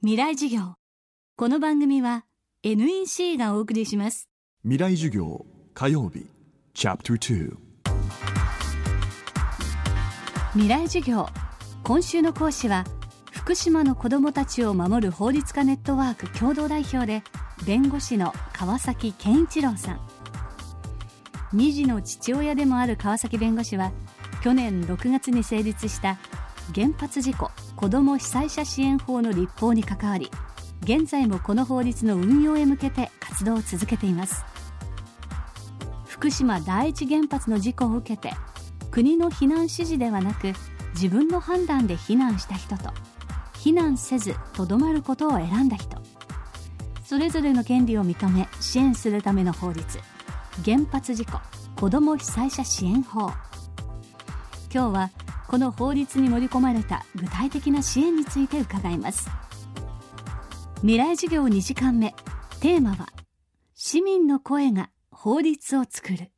未来授業。この番組は NEC がお送りします。未来授業火曜日。チャプター未来授業。今週の講師は福島の子どもたちを守る法律家ネットワーク共同代表で弁護士の川崎健一郎さん。2児の父親でもある川崎弁護士は去年6月に成立した原発事故子ども被災者支援法の立法に関わり現在もこの法律の運用へ向けて活動を続けています。福島第一原発の事故を受けて国の避難指示ではなく自分の判断で避難した人と避難せずとどまることを選んだ人。それぞれの権利を認め支援するための法律原発事故子ども被災者支援法。今日はこの法律に盛り込まれた具体的な支援について伺います。未来授業2時間目。テーマは市民の声が法律を作る。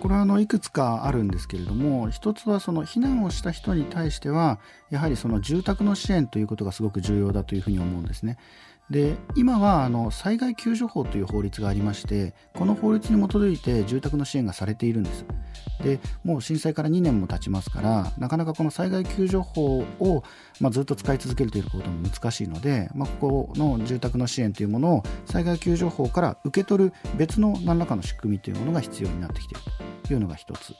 これはあのいくつかあるんですけれども一つはその避難をした人に対してはやはりその住宅の支援ということがすごく重要だというふうに思うんですね。で今はあの災害救助法という法律がありましてこの法律に基づいて住宅の支援がされているんです。でもう震災から2年も経ちますからなかなかこの災害救助法を、まあ、ずっと使い続けるということも難しいので、まあ、ここの住宅の支援というものを災害救助法から受け取る別の何らかの仕組みというものが必要になってきているというのが一つ。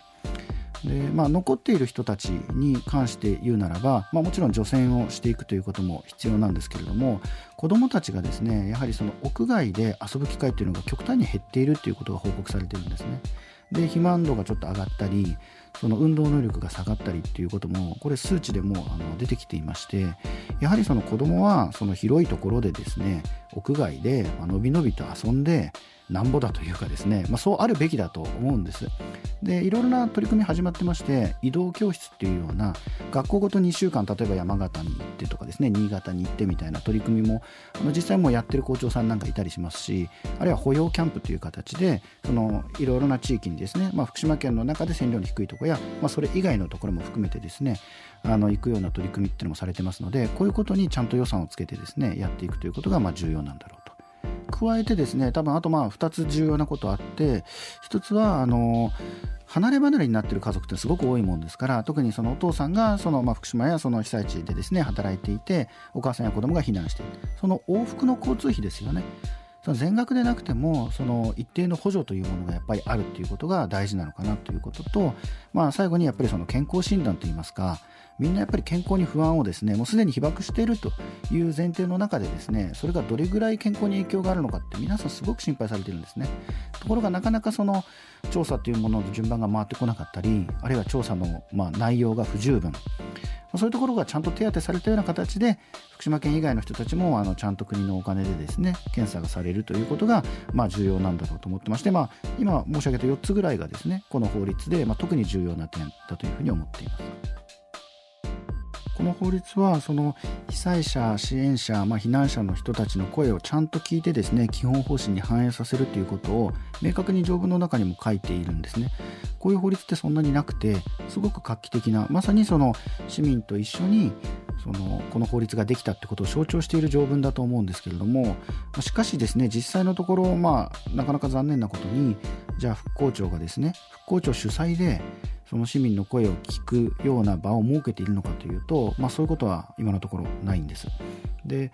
で、まあ、残っている人たちに関して言うならば、まあ、もちろん除染をしていくということも必要なんですけれども子どもたちがですねやはりその屋外で遊ぶ機会というのが極端に減っているということが報告されているんですね。で肥満度がちょっと上がったりその運動能力が下がったりっていうこともこれ数値でもあの出てきていましてやはりその子どもはその広いところでですね屋外でのびのびと遊んでなんぼだというかですね、まあ、そうあるべきだと思うんです。でいろいろな取り組み始まってまして移動教室っていうような学校ごと2週間例えば山形に行ってとかですね新潟に行ってみたいな取り組みもあの実際もうやってる校長さんなんかいたりしますしあるいは保養キャンプという形でそのいろいろな地域にですね、まあ、福島県の中で線量の低いところや、まあ、それ以外のところも含めてですねあの行くような取り組みっていうのもされてますのでこういうことにちゃんと予算をつけてですねやっていくということがま重要なんだろうと。加えてですね多分あとまあ2つ重要なことあって1つはあの離れ離れになっている家族ってすごく多いもんですから特にそのお父さんがその、まあ、福島やその被災地でですね働いていてお母さんや子供が避難しているその往復の交通費ですよねその全額でなくてもその一定の補助というものがやっぱりあるっていうことが大事なのかなということと、まあ、最後にやっぱりその健康診断といいますかみんなやっぱり健康に不安をですねもうすでに被爆しているという前提の中でですねそれがどれぐらい健康に影響があるのかって皆さんすごく心配されているんですね。ところがなかなかその調査というものの順番が回ってこなかったりあるいは調査のま内容が不十分。そういうところがちゃんと手当てされたような形で福島県以外の人たちもあのちゃんと国のお金でですね検査がされるということがまあ重要なんだろうと思ってまして、まあ、今申し上げた4つぐらいがですねこの法律でまあ特に重要な点だというふうに思っています。この法律はその被災者支援者、まあ、避難者の人たちの声をちゃんと聞いてですね基本方針に反映させるということを明確に条文の中にも書いているんですね。こういう法律ってそんなになくてすごく画期的なまさにその市民と一緒にそのこの法律ができたってことを象徴している条文だと思うんですけれどもしかしですね実際のところまあなかなか残念なことにじゃあ復興庁がですね復興庁主催でその市民の声を聞くような場を設けているのかというと、まあ、そういうことは今のところないんです。で、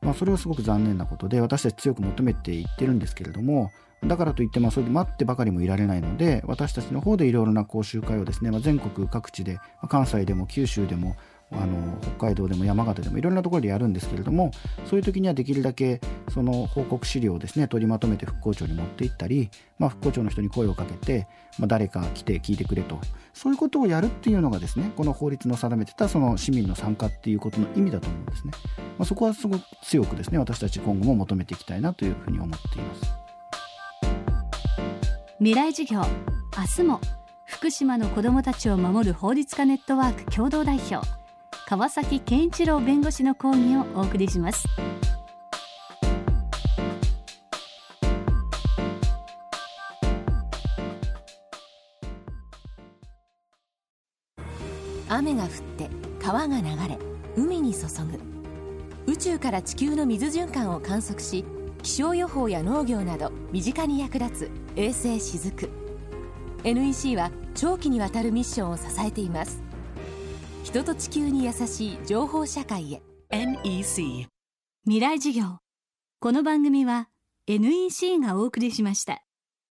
まあ、それはすごく残念なことで私たち強く求めていってるんですけれどもだからといってまあそれで待ってばかりもいられないので私たちの方でいろいろな講習会をですね、まあ、全国各地で関西でも九州でもあの北海道でも山形でもいろんなところでやるんですけれどもそういう時にはできるだけその報告資料をですね取りまとめて復興庁に持っていったり、まあ、復興庁の人に声をかけて、まあ、誰か来て聞いてくれと。そういうことをやるっていうのがですねこの法律の定めてたその市民の参加っていうことの意味だと思うんですね、まあ、そこはすごく強くですね私たち今後も求めていきたいなというふうに思っています。未来授業明日も。福島の子どもたちを守る法律家ネットワーク共同代表。川崎健一郎弁護士の講義をお送りします。雨が降って川が流れ海に注ぐ。宇宙から地球の水循環を観測し気象予報や農業など身近に役立つ衛星しずく。NEC は長期にわたるミッションを支えています。人と地球に優しい情報社会へ。NEC 未来授業。この番組は NEC がお送りしました